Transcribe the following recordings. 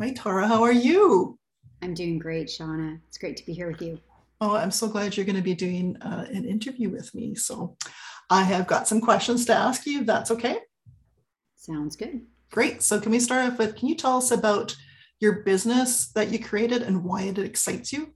Hi, Tara. How are you? I'm doing great, Shauna. It's great to be here with you. Oh, I'm so glad you're going to be doing uh, an interview with me. So, I have got some questions to ask you. If that's okay. Sounds good. Great. So, can we start off with can you tell us about your business that you created and why it excites you?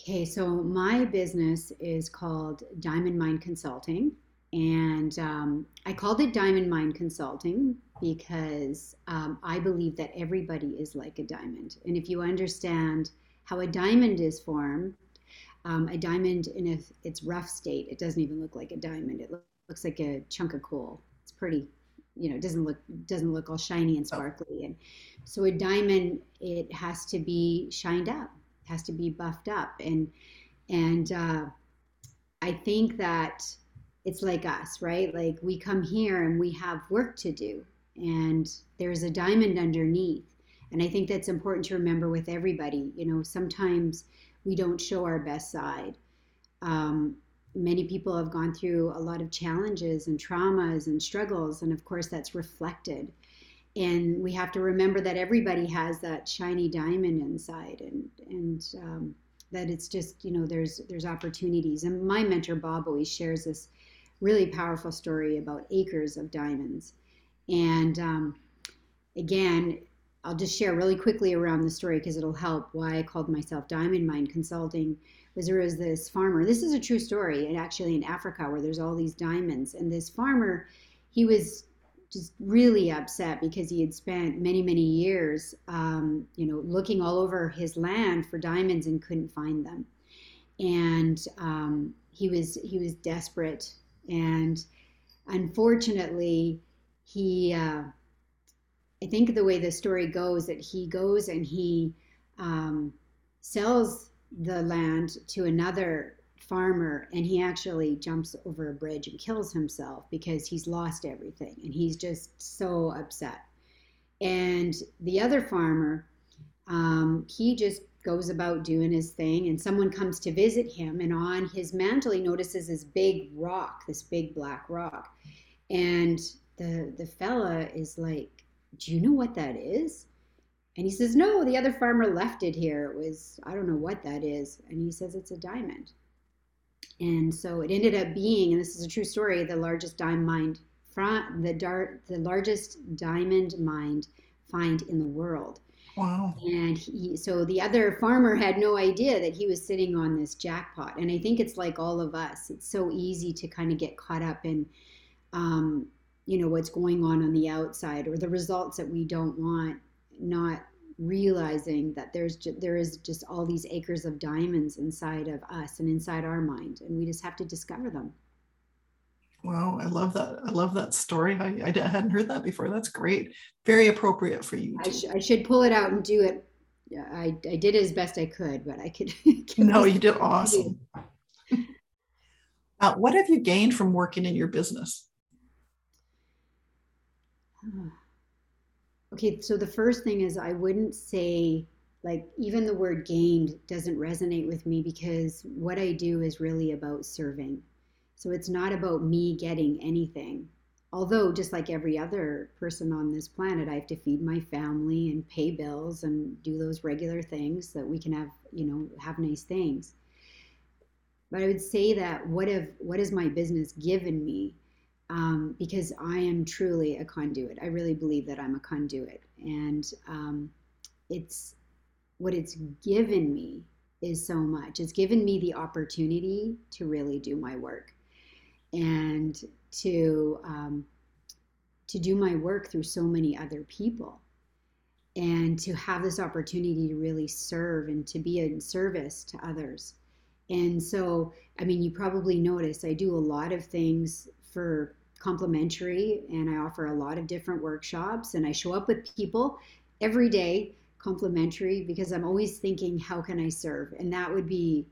Okay, so my business is called Diamond Mind Consulting. And um, I called it Diamond Mind Consulting because um, I believe that everybody is like a diamond. And if you understand how a diamond is formed, um, a diamond in a, its rough state, it doesn't even look like a diamond. It looks like a chunk of coal. It's pretty, you know, it doesn't look doesn't look all shiny and sparkly. And so a diamond, it has to be shined up has to be buffed up and and uh, i think that it's like us right? Like we come here and we have work to do and there's a diamond underneath. And i think that's important to remember with everybody you know sometimes we don't show our best side. Um, many people have gone through a lot of challenges and traumas and struggles and of course that's reflected. And we have to remember that everybody has that shiny diamond inside and and um, that it's just you know there's there's opportunities. And my mentor bob always shares this really powerful story about acres of diamonds. And um, again i'll just share really quickly around the story because it'll help why i called myself diamond mind consulting was there was this farmer this is a true story and actually in africa where there's all these diamonds and this farmer he was just really upset because he had spent many many years um, you know looking all over his land for diamonds and couldn't find them. And um, he was he was desperate and unfortunately he uh, i think the way the story goes that he goes and he um, sells the land to another farmer and he actually jumps over a bridge and kills himself because he's lost everything and he's just so upset. And the other farmer, um, he just goes about doing his thing and someone comes to visit him and on his mantle he notices this big rock this big black rock. And the the fella is like do you know what that is? And he says no the other farmer left it here. It was i don't know what that is. And he says it's a diamond. And so it ended up being, and this is a true story, the largest diamond mine, the the largest diamond mine find in the world. Wow. And he, so the other farmer had no idea that he was sitting on this jackpot. And I think it's like all of us. It's so easy to kind of get caught up in, um, you know, what's going on on the outside or the results that we don't want, not realizing that there's ju- there is just all these acres of diamonds inside of us and inside our mind and we just have to discover them wow i love that i love that story i, I hadn't heard that before that's great very appropriate for you I, sh- I, should pull it out and do it yeah, I, I did it as best i could but i could no you did. awesome. Uh, what have you gained from working in your business? Okay, so the first thing is I wouldn't say like even the word gained doesn't resonate with me because what I do is really about serving. So it's not about me getting anything. Although, just like every other person on this planet, I have to feed my family and pay bills and do those regular things that we can have, you know, have nice things. But I would say that what have what has my business given me um, because I am truly a conduit. I really believe that I'm a conduit, and um, it's what it's given me is so much. It's given me the opportunity to really do my work and to um, to do my work through so many other people. And to have this opportunity to really serve and to be in service to others. And so, I mean, you probably notice I do a lot of things for complimentary and I offer a lot of different workshops and I show up with people every day complimentary because I'm always thinking how can I serve? And that would be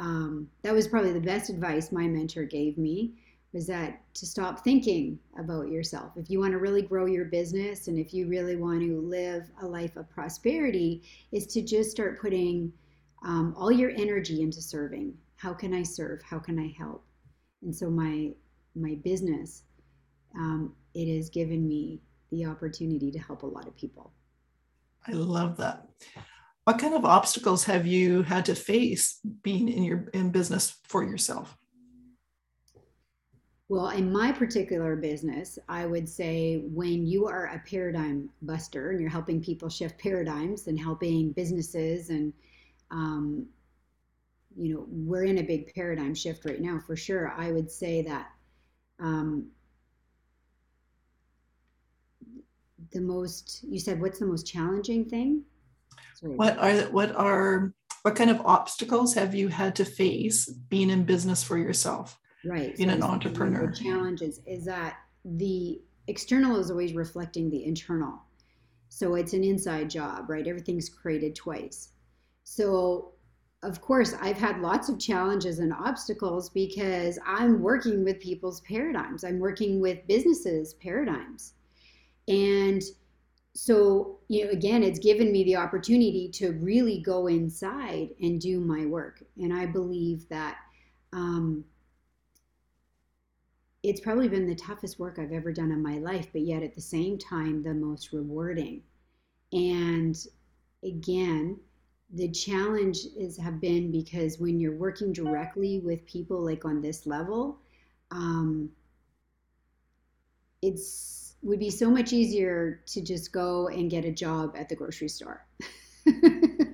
um, that was probably the best advice my mentor gave me was that to stop thinking about yourself if you want to really grow your business and if you really want to live a life of prosperity is to just start putting um, all your energy into serving how can I serve how can I help and so my my business um, it has given me the opportunity to help a lot of people. I love that. What kind of obstacles have you had to face being in your in business for yourself? Well, in my particular business, I would say when you are a paradigm buster and you're helping people shift paradigms and helping businesses and um, you know we're in a big paradigm shift right now for sure. I would say that um, the most you said what's the most challenging thing? Sorry. what are what are what kind of obstacles have you had to face being in business for yourself right in so an entrepreneur the challenges is that the external is always reflecting the internal so it's an inside job right everything's created twice so of course, I've had lots of challenges and obstacles because I'm working with people's paradigms. I'm working with businesses' paradigms. And so, you know, again, it's given me the opportunity to really go inside and do my work. And I believe that um, it's probably been the toughest work I've ever done in my life, but yet at the same time, the most rewarding. And again, the challenge is have been because when you're working directly with people like on this level um, it's would be so much easier to just go and get a job at the grocery store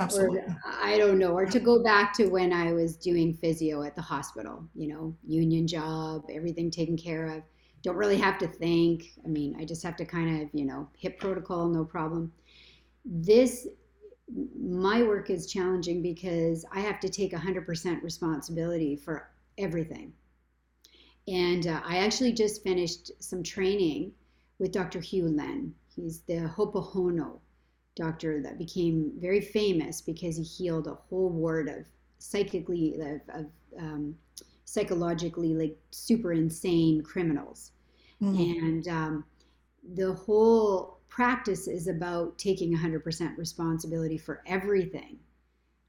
Absolutely. i don't know or to go back to when i was doing physio at the hospital you know union job everything taken care of don't really have to think i mean i just have to kind of you know hip protocol no problem this my work is challenging because I have to take 100% responsibility for everything. And uh, I actually just finished some training with Dr. Hew Len. He's the Ho'oponopono doctor that became very famous because he healed a whole ward of psychically, of, of um, psychologically like super insane criminals. Mm-hmm. And um, the whole practice is about taking 100% responsibility for everything.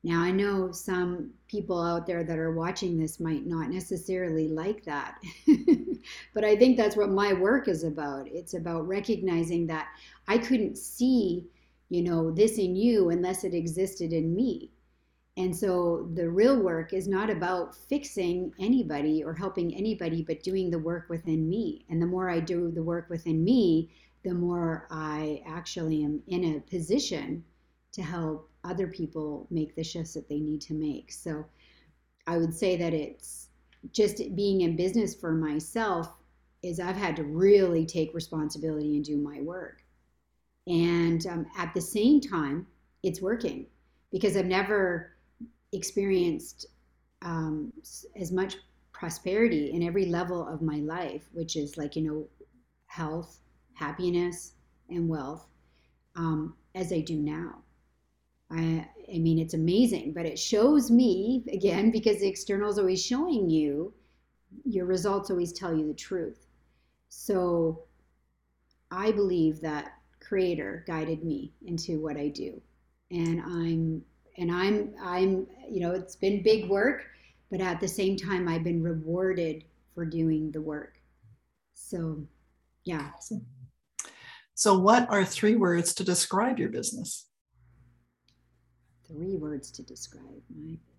Now, I know some people out there that are watching this might not necessarily like that, but I think that's what my work is about. It's about recognizing that I couldn't see, you know, this in you unless it existed in me. And so the real work is not about fixing anybody or helping anybody, but doing the work within me. And the more I do the work within me, the more I actually am in a position to help other people make the shifts that they need to make. So I would say that it's just being in business for myself is I've had to really take responsibility and do my work. And um, at the same time, it's working because I've never experienced um, as much prosperity in every level of my life, which is like, you know, health, happiness and wealth um, as I do now. I, I mean, it's amazing, but it shows me again because the external is always showing you, your results always tell you the truth. So I believe that creator guided me into what I do. And I'm, and I'm, I'm, you know, it's been big work, but at the same time, I've been rewarded for doing the work. So, yeah. So, what are three words to describe your business? Three words to describe my business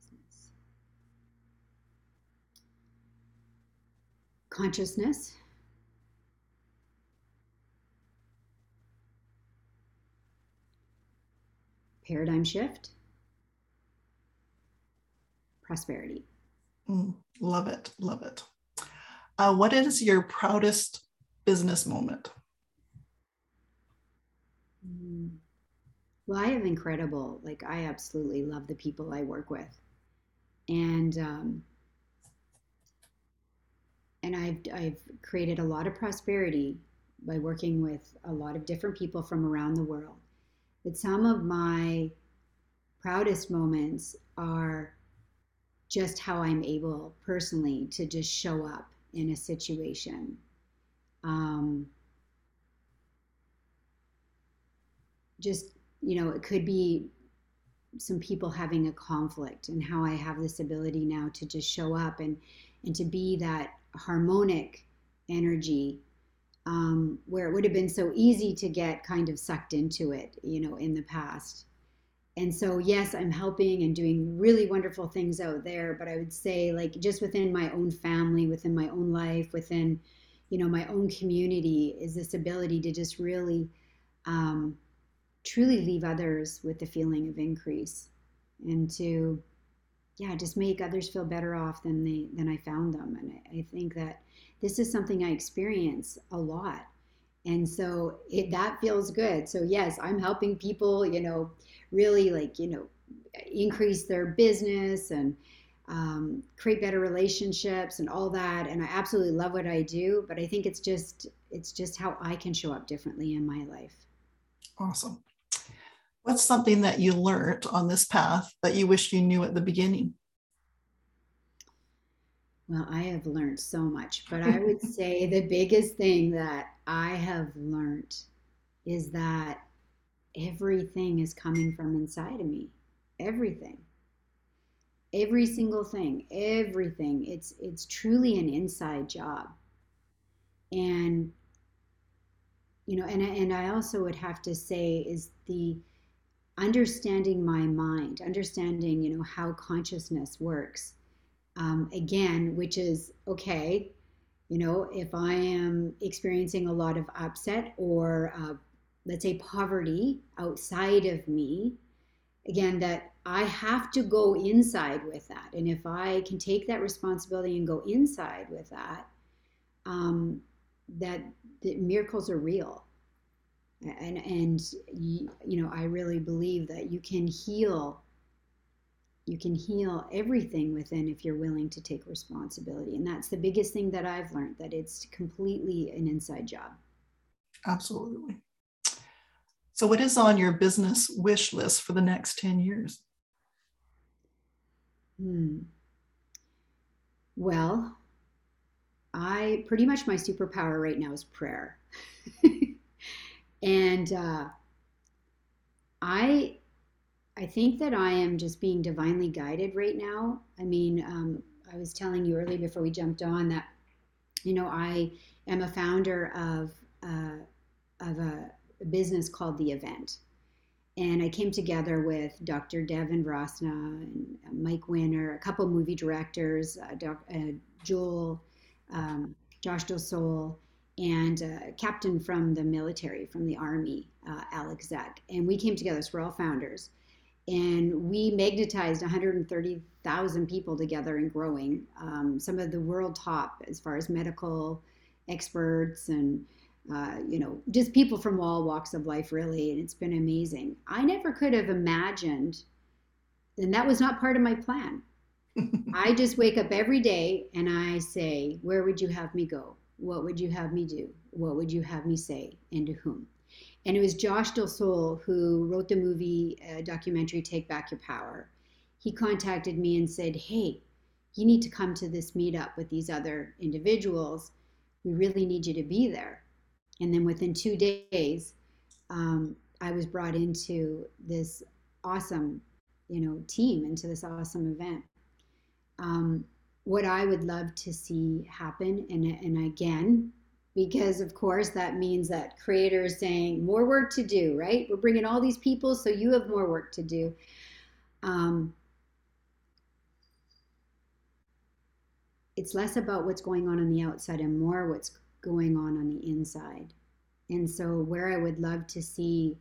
consciousness, paradigm shift, prosperity. Mm, love it. Love it. Uh, what is your proudest business moment? Mm. Well, I have incredible, like, I absolutely love the people I work with. And, um, and I've, I've created a lot of prosperity by working with a lot of different people from around the world. But some of my proudest moments are just how I'm able personally to just show up in a situation. Um, just you know it could be some people having a conflict and how i have this ability now to just show up and and to be that harmonic energy um, where it would have been so easy to get kind of sucked into it, you know, in the past. And so, yes, I'm helping and doing really wonderful things out there. But I would say, like, just within my own family, within my own life, within, you know, my own community, is this ability to just really um, truly leave others with the feeling of increase and to yeah just make others feel better off than they than i found them. And I, I think that this is something i experience a lot. And so it that feels good. So yes i'm helping people you know really like you know increase their business and um, create better relationships and all that. And i absolutely love what i do but i think it's just it's just how i can show up differently in my life. Awesome what's something that you learned on this path that you wish you knew at the beginning well, I have learned so much, but I would say the biggest thing that I have learned is that everything is coming from inside of me. Everything. Every single thing, everything. It's it's truly an inside job. And you know, and and I also would have to say is the understanding my mind, understanding, you know, how consciousness works um, again, which is okay. You know, if I am experiencing a lot of upset or uh, let's say poverty outside of me, again, that I have to go inside with that. And if I can take that responsibility and go inside with that, um, that the miracles are real. And, and, you know, I really believe that you can heal you can heal everything within if you're willing to take responsibility. And that's the biggest thing that i've learned that it's completely an inside job. Absolutely. So what is on your business wish list for the next 10 years? Hmm. well i pretty much my superpower right now is prayer and uh, i I think that I am just being divinely guided right now. I mean, um, I was telling you earlier before we jumped on that, you know, I am a founder of uh, of a, a, business called The Event, and I came together with Dr. Devin Rosna and Mike Winner, a couple movie directors, uh, Doc, uh, Joel, um, Josh Del Sol, and a captain from the military, from the army, uh, Alex Zeck, and we came together. So we're all founders and we magnetized 130,000 people together and growing. Um, some of the world top as far as medical experts and uh, you know just people from all walks of life, really. And it's been amazing. I never could have imagined, and that was not part of my plan. I just wake up every day and I say, "Where would you have me go? What would you have me do? What would you have me say? And to whom?" And it was Josh Del Sol who wrote the movie uh, documentary Take Back Your Power. He contacted me and said, Hey, you need to come to this meetup with these other individuals. We really need you to be there. And then within two days, um, I was brought into this awesome, you know, team, into this awesome event. Um, what I would love to see happen, and, and again, because of course that means that creators saying more work to do right? We're bringing all these people so you have more work to do. Um, it's less about what's going on on the outside and more what's going on on the inside. And so where i would love to see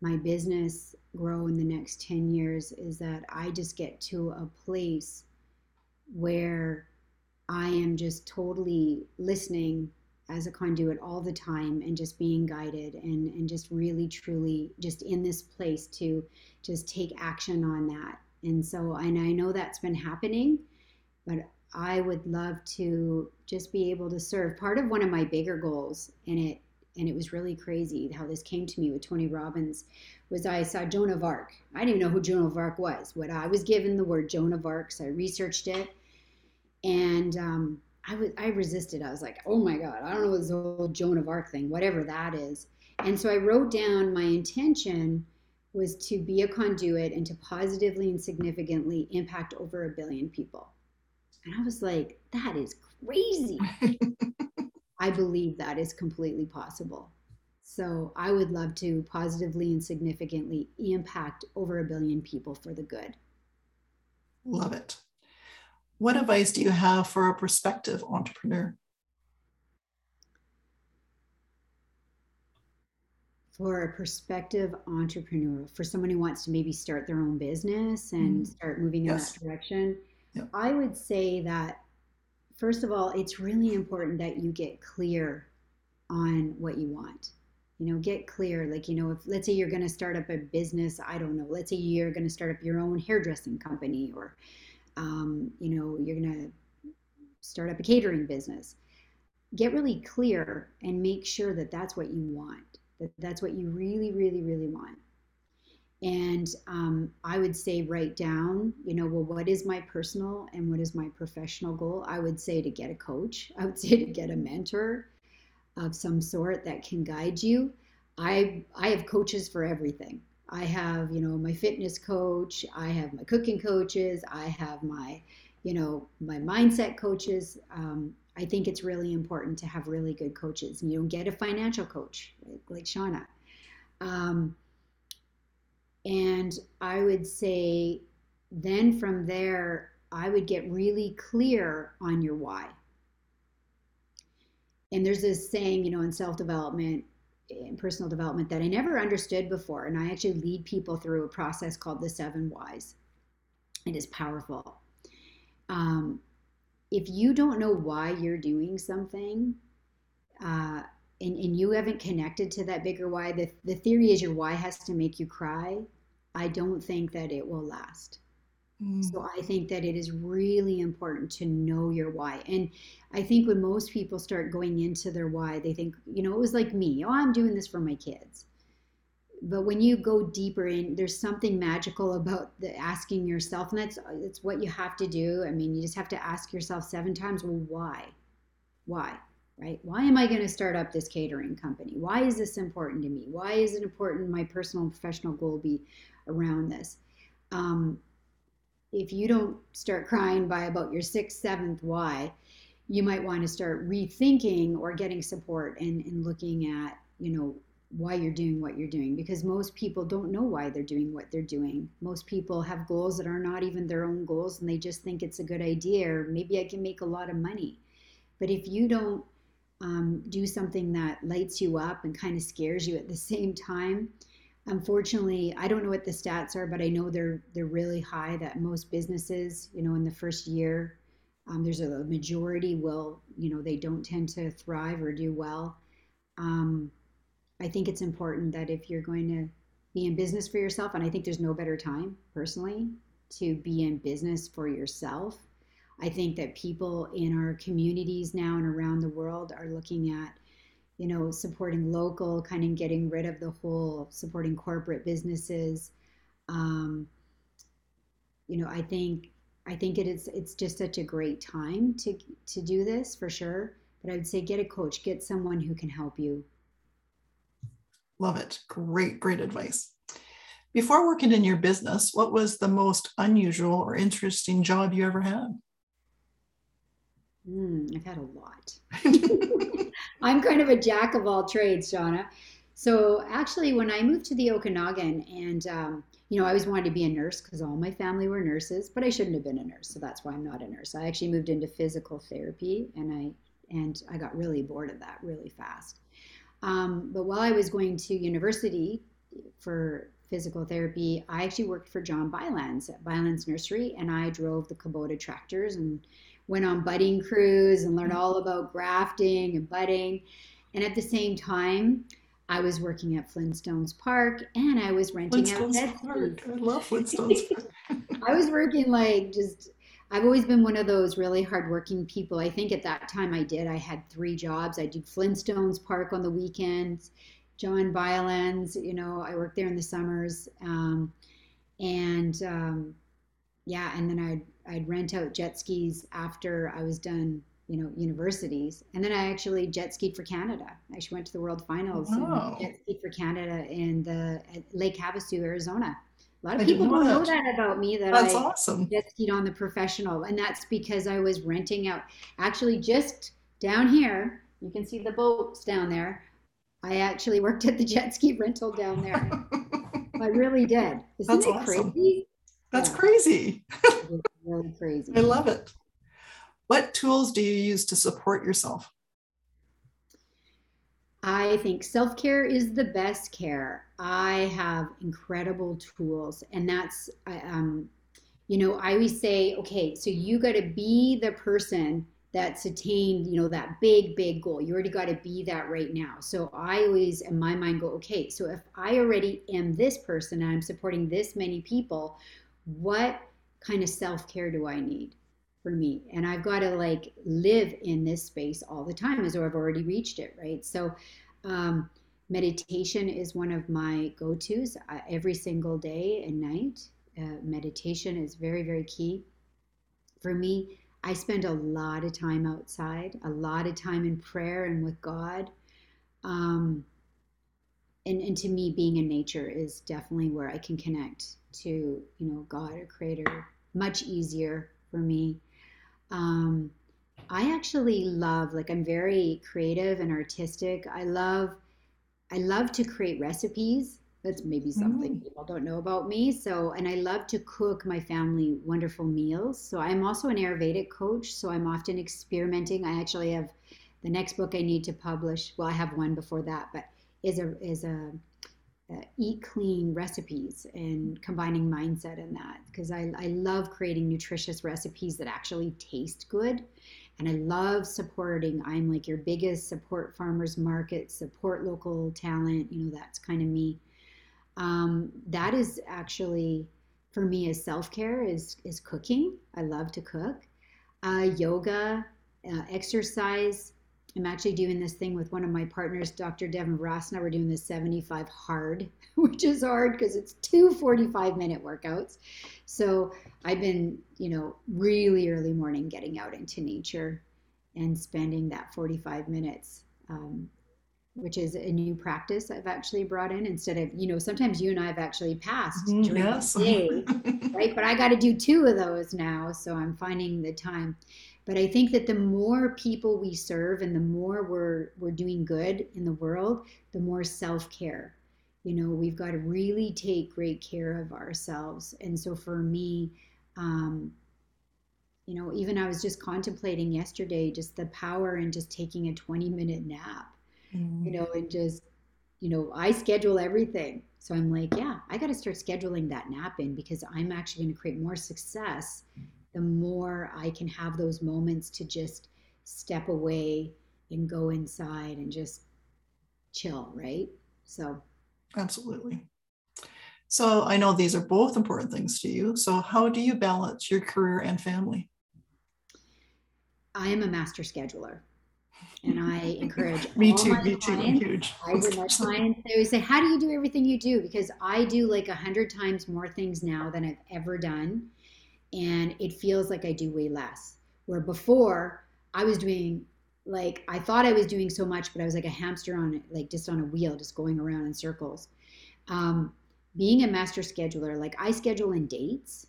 my business grow in the next 10 years is that i just get to a place where i am just totally listening as a conduit all the time and just being guided and, and just really truly just in this place to just take action on that. And so and i know that's been happening but i would love to just be able to serve. Part of one of my bigger goals and it and it was really crazy how this came to me with tony robbins was i saw joan of arc i didn't even know who joan of arc was what i was given the word joan of arc so i researched it and um, I was I resisted. I was like, oh my god, I don't know this whole Joan of Arc thing, whatever that is. And so I wrote down my intention was to be a conduit and to positively and significantly impact over a billion people. And I was like, that is crazy. I believe that is completely possible. So I would love to positively and significantly impact over a billion people for the good. Love it. What advice do you have for a prospective entrepreneur? For a prospective entrepreneur, for someone who wants to maybe start their own business and mm. start moving in yes. that direction, yep. I would say that first of all, it's really important that you get clear on what you want. You know, get clear. Like, you know, if let's say you're going to start up a business, I don't know, let's say you're going to start up your own hairdressing company or, um, you know, you're going to start up a catering business. Get really clear and make sure that that's what you want, that that's what you really, really, really want. And um, I would say, write down, you know, well, what is my personal and what is my professional goal? I would say to get a coach, I would say to get a mentor of some sort that can guide you. I, I have coaches for everything. I have, you know, my fitness coach, I have my cooking coaches, I have my, you know, my mindset coaches. Um, I think it's really important to have really good coaches. And you don't get a financial coach like, like Shauna. Um, and I would say, then from there, I would get really clear on your why. And there's this saying, you know, in self development, in personal development that I never understood before. And I actually lead people through a process called the seven whys. It is powerful. Um, if you don't know why you're doing something, uh, and, and you haven't connected to that bigger why, the, the theory is your why has to make you cry I don't think that it will last. Mm. So I think that it is really important to know your why. And I think when most people start going into their why, they think, you know, it was like me, oh, I'm doing this for my kids. But when you go deeper in, there's something magical about the asking yourself, and that's that's what you have to do. I mean, you just have to ask yourself seven times, well, why? Why? Right? Why am I going to start up this catering company? Why is this important to me? Why is it important my personal and professional goal be around this. Um, if you don't start crying by about your sixth, seventh why, you might want to start rethinking or getting support and, and looking at, you know, why you're doing what you're doing because most people don't know why they're doing what they're doing. Most people have goals that are not even their own goals and they just think it's a good idea or maybe I can make a lot of money. But if you don't um, do something that lights you up and kind of scares you at the same time, unfortunately i don't know what the stats are but i know they're they're really high that most businesses you know in the first year um, there's a majority will you know they don't tend to thrive or do well. Um, i think it's important that if you're going to be in business for yourself and i think there's no better time personally to be in business for yourself. I think that people in our communities now and around the world are looking at you know, supporting local, kind of getting rid of the whole supporting corporate businesses. Um, you know, I think I think it is it's just such a great time to to do this for sure. But I would say get a coach, get someone who can help you. Love it. Great, great advice. Before working in your business, what was the most unusual or interesting job you ever had? Mm, I've had a lot. I'm kind of a jack of all trades, Shauna. So actually, when I moved to the Okanagan, and um, you know, I always wanted to be a nurse because all my family were nurses, but I shouldn't have been a nurse, so that's why I'm not a nurse. I actually moved into physical therapy, and I and I got really bored of that really fast. Um, but while I was going to university for physical therapy, I actually worked for John Bylands at Bylands Nursery, and I drove the Kubota tractors and went on budding crews and learned mm. all about grafting and budding. And at the same time, I was working at Flintstones Park and I was renting Flintstones out Park. I love Flintstones I was working like just I've always been one of those really hardworking people. I think at that time I did. I had three jobs. I did Flintstones Park on the weekends, John Bylands. you know, I worked there in the summers. Um, and um, yeah, and then I'd I'd rent out jet skis after I was done, you know, universities, and then I actually jet skied for Canada. I actually went to the World Finals wow. and jet skied for Canada in the Lake Havasu, Arizona. A lot of people don't know that about me. That that's I awesome. Jet skied on the professional, and that's because I was renting out. Actually, just down here You can see the boats down there. I actually worked at the jet ski rental down there. I really did. Isn't That's it awesome. crazy? That's Yeah. crazy. Really crazy. I love it. What tools do you use to support yourself? I think self care is the best care. I have incredible tools, and that's, um, you know, I always say, okay, so you got to be the person that's attained, you know, that big, big goal. You already got to be that right now. So I always, in my mind, go, okay, so if I already am this person and I'm supporting this many people, what kind of self care do I need? for me and i've got to like live in this space all the time as though i've already reached it right so um, meditation is one of my go-to's uh, every single day and night uh, meditation is very very key for me i spend a lot of time outside a lot of time in prayer and with god um, and, and to me being in nature is definitely where i can connect to you know god or creator much easier for me um, I actually love, like, I'm very creative and artistic. I love, I love to create recipes. That's maybe something Mm. people don't know about me. So, and I love to cook my family wonderful meals. So, I'm also an Ayurvedic coach. So, I'm often experimenting. I actually have the next book I need to publish. Well, I have one before that, but is a is a uh, eat clean recipes and combining mindset in that because I, I love creating nutritious recipes that actually taste good and i love supporting i'm like your biggest support farmers market support local talent you know that's kind of me um, that is actually for me as self-care is is cooking i love to cook uh, yoga uh, exercise I'm actually doing this thing with one of my partners, Dr. Devin Rossna. We're doing this 75 hard, which is hard because it's two 45 minute workouts. So I've been, you know, really early morning getting out into nature and spending that 45 minutes, um, which is a new practice I've actually brought in instead of, you know, sometimes you and I have actually passed Mm, during yes. the day right? But I got to do two of those now, so I'm finding the time. But I think that the more people we serve and the more we're we're doing good in the world, the more self-care. You know, we've got to really take great care of ourselves. And so for me, um, you know, even I was just contemplating yesterday just the power in just taking a 20 minute nap Mm-hmm. you know, and just, you know, I schedule everything. So I'm like, yeah, I got to start scheduling that nap in because I'm actually going to create more success the more I can have those moments to just step away and go inside and just chill, right? So, Absolutely. So I know these are both important things to you. So how do you balance your career and family? I am a master scheduler and I encourage Me all too. my Me too. I'm clients huge. I with my clients, they always say, How do you do everything you do? Because I do like a hundred times more things now than I've ever done. And it feels like I do way less. Where before I was doing like I thought I was doing so much, but I was like a hamster on it, like just on a wheel, just going around in circles. Um, being a master scheduler, like I schedule in dates.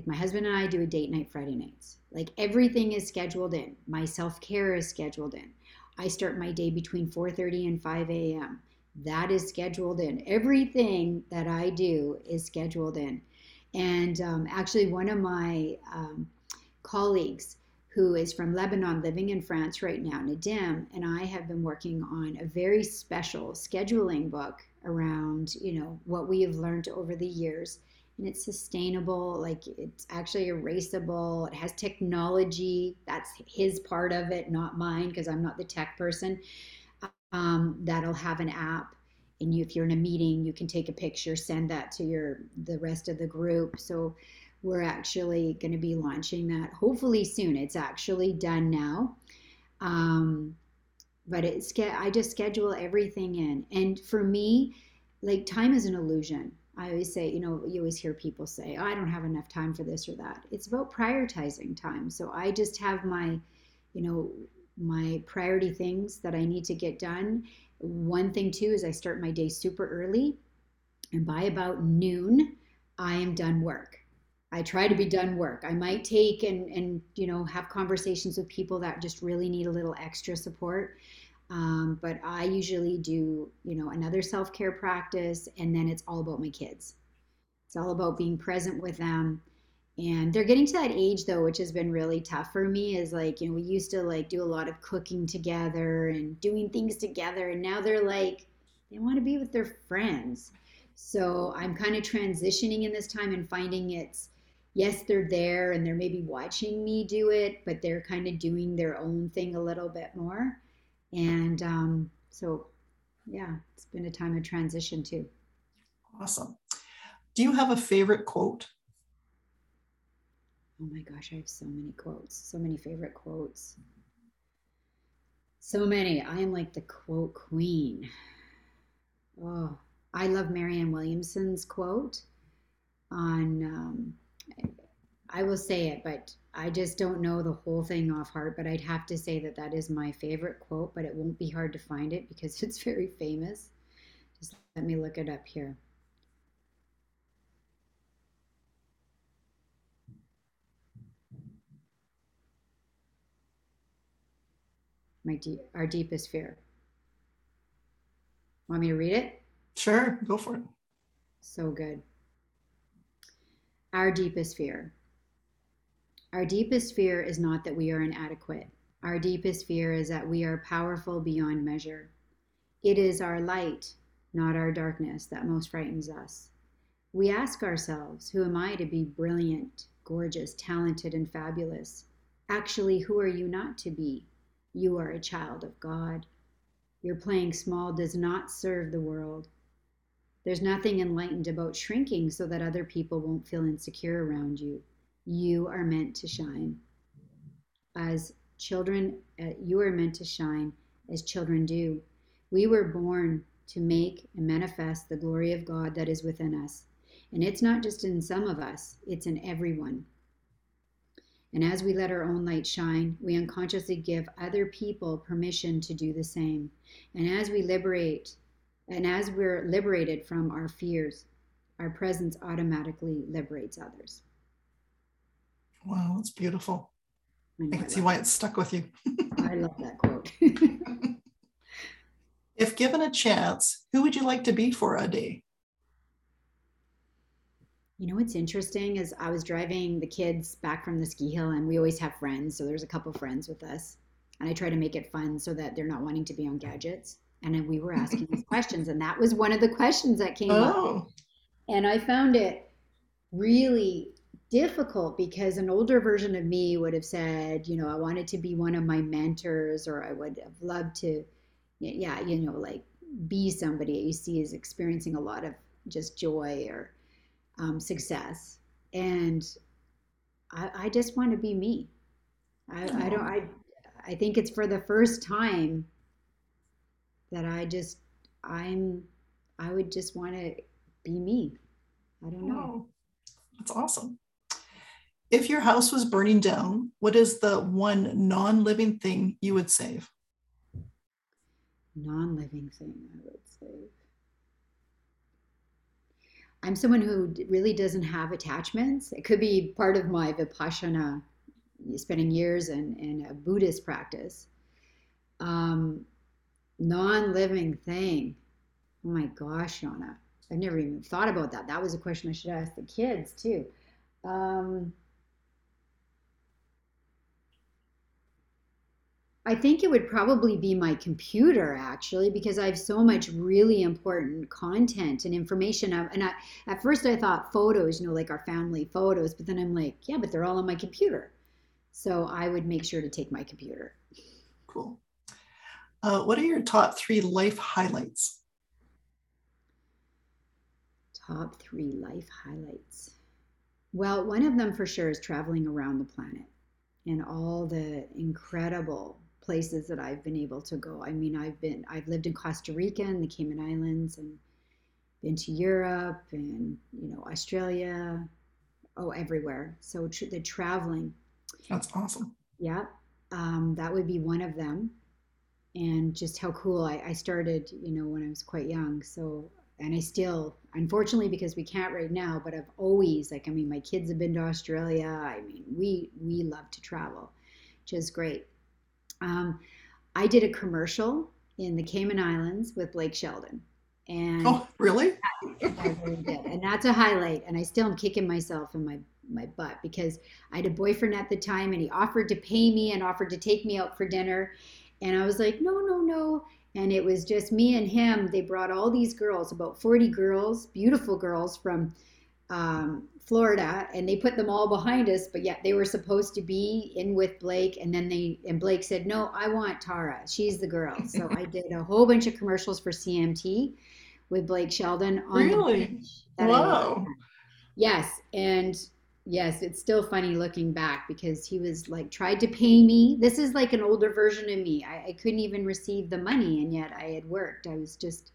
Like my husband and I do a date night Friday nights. Like everything is scheduled in. My self care is scheduled in. I start my day between 4:30 and 5 a.m. That is scheduled in. Everything that I do is scheduled in. And um, actually, one of my um, colleagues who is from Lebanon, living in France right now, Nadim, and I have been working on a very special scheduling book around, you know, what we have learned over the years. And it's sustainable, like it's actually erasable. It has technology. That's his part of it, not mine, because I'm not the tech person. Um, that'll have an app and you, if you're in a meeting you can take a picture send that to your the rest of the group so we're actually going to be launching that hopefully soon it's actually done now um, but it's i just schedule everything in and for me like time is an illusion i always say you know you always hear people say oh, i don't have enough time for this or that it's about prioritizing time so i just have my you know my priority things that i need to get done one thing too is I start my day super early, and by about noon, I am done work. I try to be done work. I might take and and you know have conversations with people that just really need a little extra support. Um, but I usually do, you know, another self care practice, and then it's all about my kids. It's all about being present with them. And they're getting to that age though, which has been really tough for me. Is like, you know, we used to like do a lot of cooking together and doing things together, and now they're like, they want to be with their friends. So I'm kind of transitioning in this time and finding it's yes, they're there and they're maybe watching me do it, but they're kind of doing their own thing a little bit more. And um, so, yeah, it's been a time of transition too. Awesome. Do you have a favorite quote? Oh my gosh, I have so many quotes, so many favorite quotes. So many. I am like the quote queen. Oh, I love Marianne Williamson's quote on um, I will say it, but I just don't know the whole thing off heart. But I'd have to say that that is my favorite quote, but it won't be hard to find it because it's very famous. Just let me look it up here. My deep, our deepest fear. Want me to read it? Sure, go for it. So good. Our deepest fear. Our deepest fear is not that we are inadequate. Our deepest fear is that we are powerful beyond measure. It is our light, not our darkness, that most frightens us. We ask ourselves, who am I to be brilliant, gorgeous, talented, and fabulous? Actually, who are you not to be? You are a child of God. Your playing small does not serve the world. There's nothing enlightened about shrinking so that other people won't feel insecure around you. You are meant to shine. As children, uh, you are meant to shine as children do. We were born to make and manifest the glory of God that is within us. And it's not just in some of us, it's in everyone. And as we let our own light shine, we unconsciously give other people permission to do the same. And as we liberate and as we're liberated from our fears, our presence automatically liberates others. Wow, that's beautiful. I, I can see why it stuck with you. I love that quote. if given a chance, who would you like to be for a day? You know what's interesting is I was driving the kids back from the ski hill, and we always have friends. So there's a couple friends with us, and I try to make it fun so that they're not wanting to be on gadgets and then we were asking these questions and that was one of the questions that came oh. up and i found it really difficult because an older version of me would have said you know i wanted to be one of my mentors or i would have loved to yeah you know like be somebody you see is experiencing a lot of just joy or um, success and I, I, just want to be me I, I don't i i think it's for the first time that I just I'm I would just want to be me. I don't know. Oh, that's awesome. If your house was burning down, what is the one non-living thing you would save? Non-living thing I would save. I'm someone who really doesn't have attachments. It could be part of my vipassana, spending years in, in a Buddhist practice. Um, non-living thing. Oh my gosh, Shauna. I've never even thought about that. That was a question I should ask the kids too. Um, I think it would probably be my computer actually, because I have so much really important content and information. And I, at first I thought photos, you know, like our family photos, but then I'm like, yeah, but they're all on my computer. So I would make sure to take my computer. Cool. Uh, what are your top three life highlights? Top three life highlights. Well, one of them for sure is traveling around the planet and all the incredible places that I've been able to go. I mean, I've been I've lived in Costa Rica and the Cayman Islands and been to Europe and you know Australia, oh everywhere. So tr- the traveling. That's awesome. Yeah, um, that would be one of them and just how cool I, I started, you know, when I was quite young. So, and I still, unfortunately, because we can't right now, but I've always like, I mean, my kids have been to Australia. I mean, we we love to travel, which is great. Um, I did a commercial in the Cayman Islands with Blake Shelton. And oh, really? I really did. And that's a highlight. And I still am kicking myself in my my butt because I had a boyfriend at the time and he offered to pay me and offered to take me out for dinner. And I was like, no, no, no. And it was just me and him. They brought all these girls, about 40 girls, beautiful girls from um, Florida, and they put them all behind us. But yet they were supposed to be in with Blake. And then they, and Blake said, no, I want Tara. She's the girl. So I did a whole bunch of commercials for CMT with Blake Shelton on really? Wow. Yes. And yes, it's still funny looking back because he was like tried to pay me. This is like an older version of me. I, I couldn't even receive the money, and yet I had worked. I was just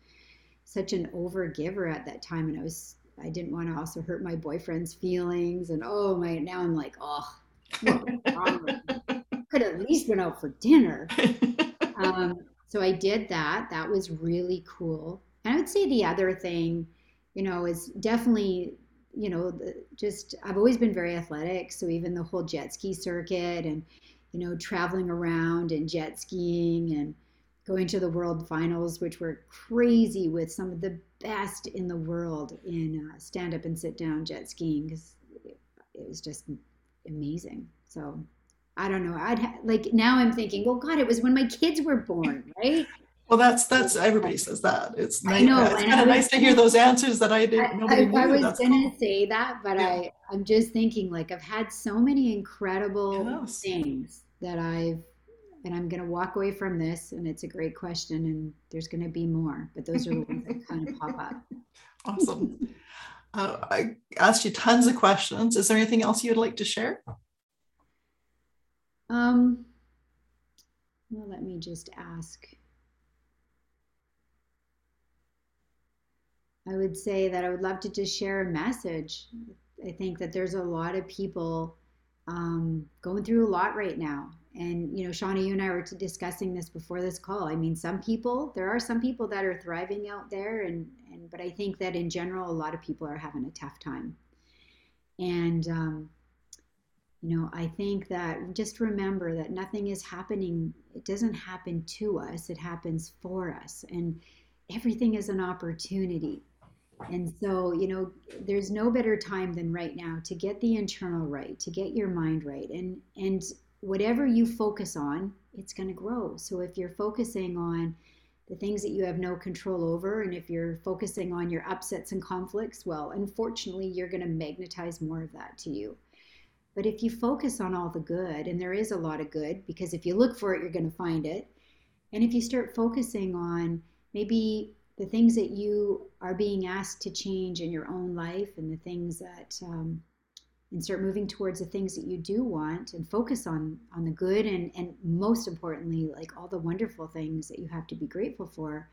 such an over giver at that time, and I was I didn't want to also hurt my boyfriend's feelings. And oh my, now I'm like, oh, could at least went out for dinner. Um, so I did that. That was really cool. And I would say the other thing, you know, is definitely you know, the, just I've always been very athletic. So even the whole jet ski circuit and, you know, traveling around and jet skiing and going to the world finals, which were crazy with some of the best in the world in uh, stand up and sit down jet skiing because it, it was just amazing. So I don't know. I'd ha- like now I'm thinking, well, God, it was when my kids were born, right? Well, that's that's everybody says that. It's nice. I know, it's kind of nice to hear those answers that I didn't. I, I, I was gonna cool. say that, but yeah. I I'm just thinking like I've had so many incredible yes. things that I've and I'm gonna walk away from this, and it's a great question, and there's gonna be more, but those are the ones that kind of pop up. Awesome. Uh, I asked you tons of questions. Is there anything else you'd like to share? Um. Well, let me just ask. I would say that I would love to just share a message. I think that there's a lot of people um, going through a lot right now. And, you know, Shauna, you and I were discussing this before this call. I mean, some people, there are some people that are thriving out there. And, and but I think that in general, a lot of people are having a tough time. And, um, you know, I think that just remember that nothing is happening, it doesn't happen to us, it happens for us. And everything is an opportunity. And so, you know, there's no better time than right now to get the internal right, to get your mind right. And and whatever you focus on, it's going to grow. So if you're focusing on the things that you have no control over and if you're focusing on your upsets and conflicts, well, unfortunately, you're going to magnetize more of that to you. But if you focus on all the good, and there is a lot of good because if you look for it, you're going to find it. And if you start focusing on maybe the things that you are being asked to change in your own life and the things that um, and start moving towards the things that you do want and focus on on the good and and most importantly like all the wonderful things that you have to be grateful for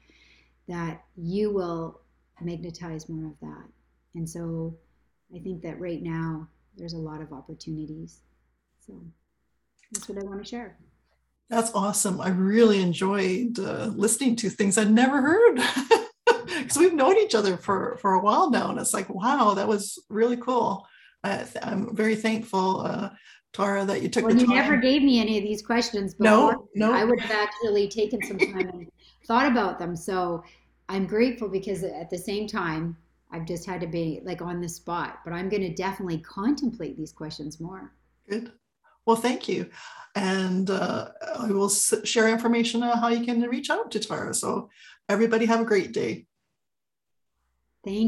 that you will magnetize more of that and so i think that right now there's a lot of opportunities so that's what i want to share that's awesome. I really enjoyed uh, listening to things I'd never heard because we've known each other for, for a while now. And it's like, wow, that was really cool. I, am very thankful, uh, Tara, that you took well, the you time. never gave me any of these questions before. No, no. I would have actually taken some time and thought about them. So I'm grateful because at the same time, I've just had to be like on the spot, but I'm going to definitely contemplate these questions more. Good. Well, thank you. And uh, I will share information on how you can reach out to Tara. So everybody have a great day.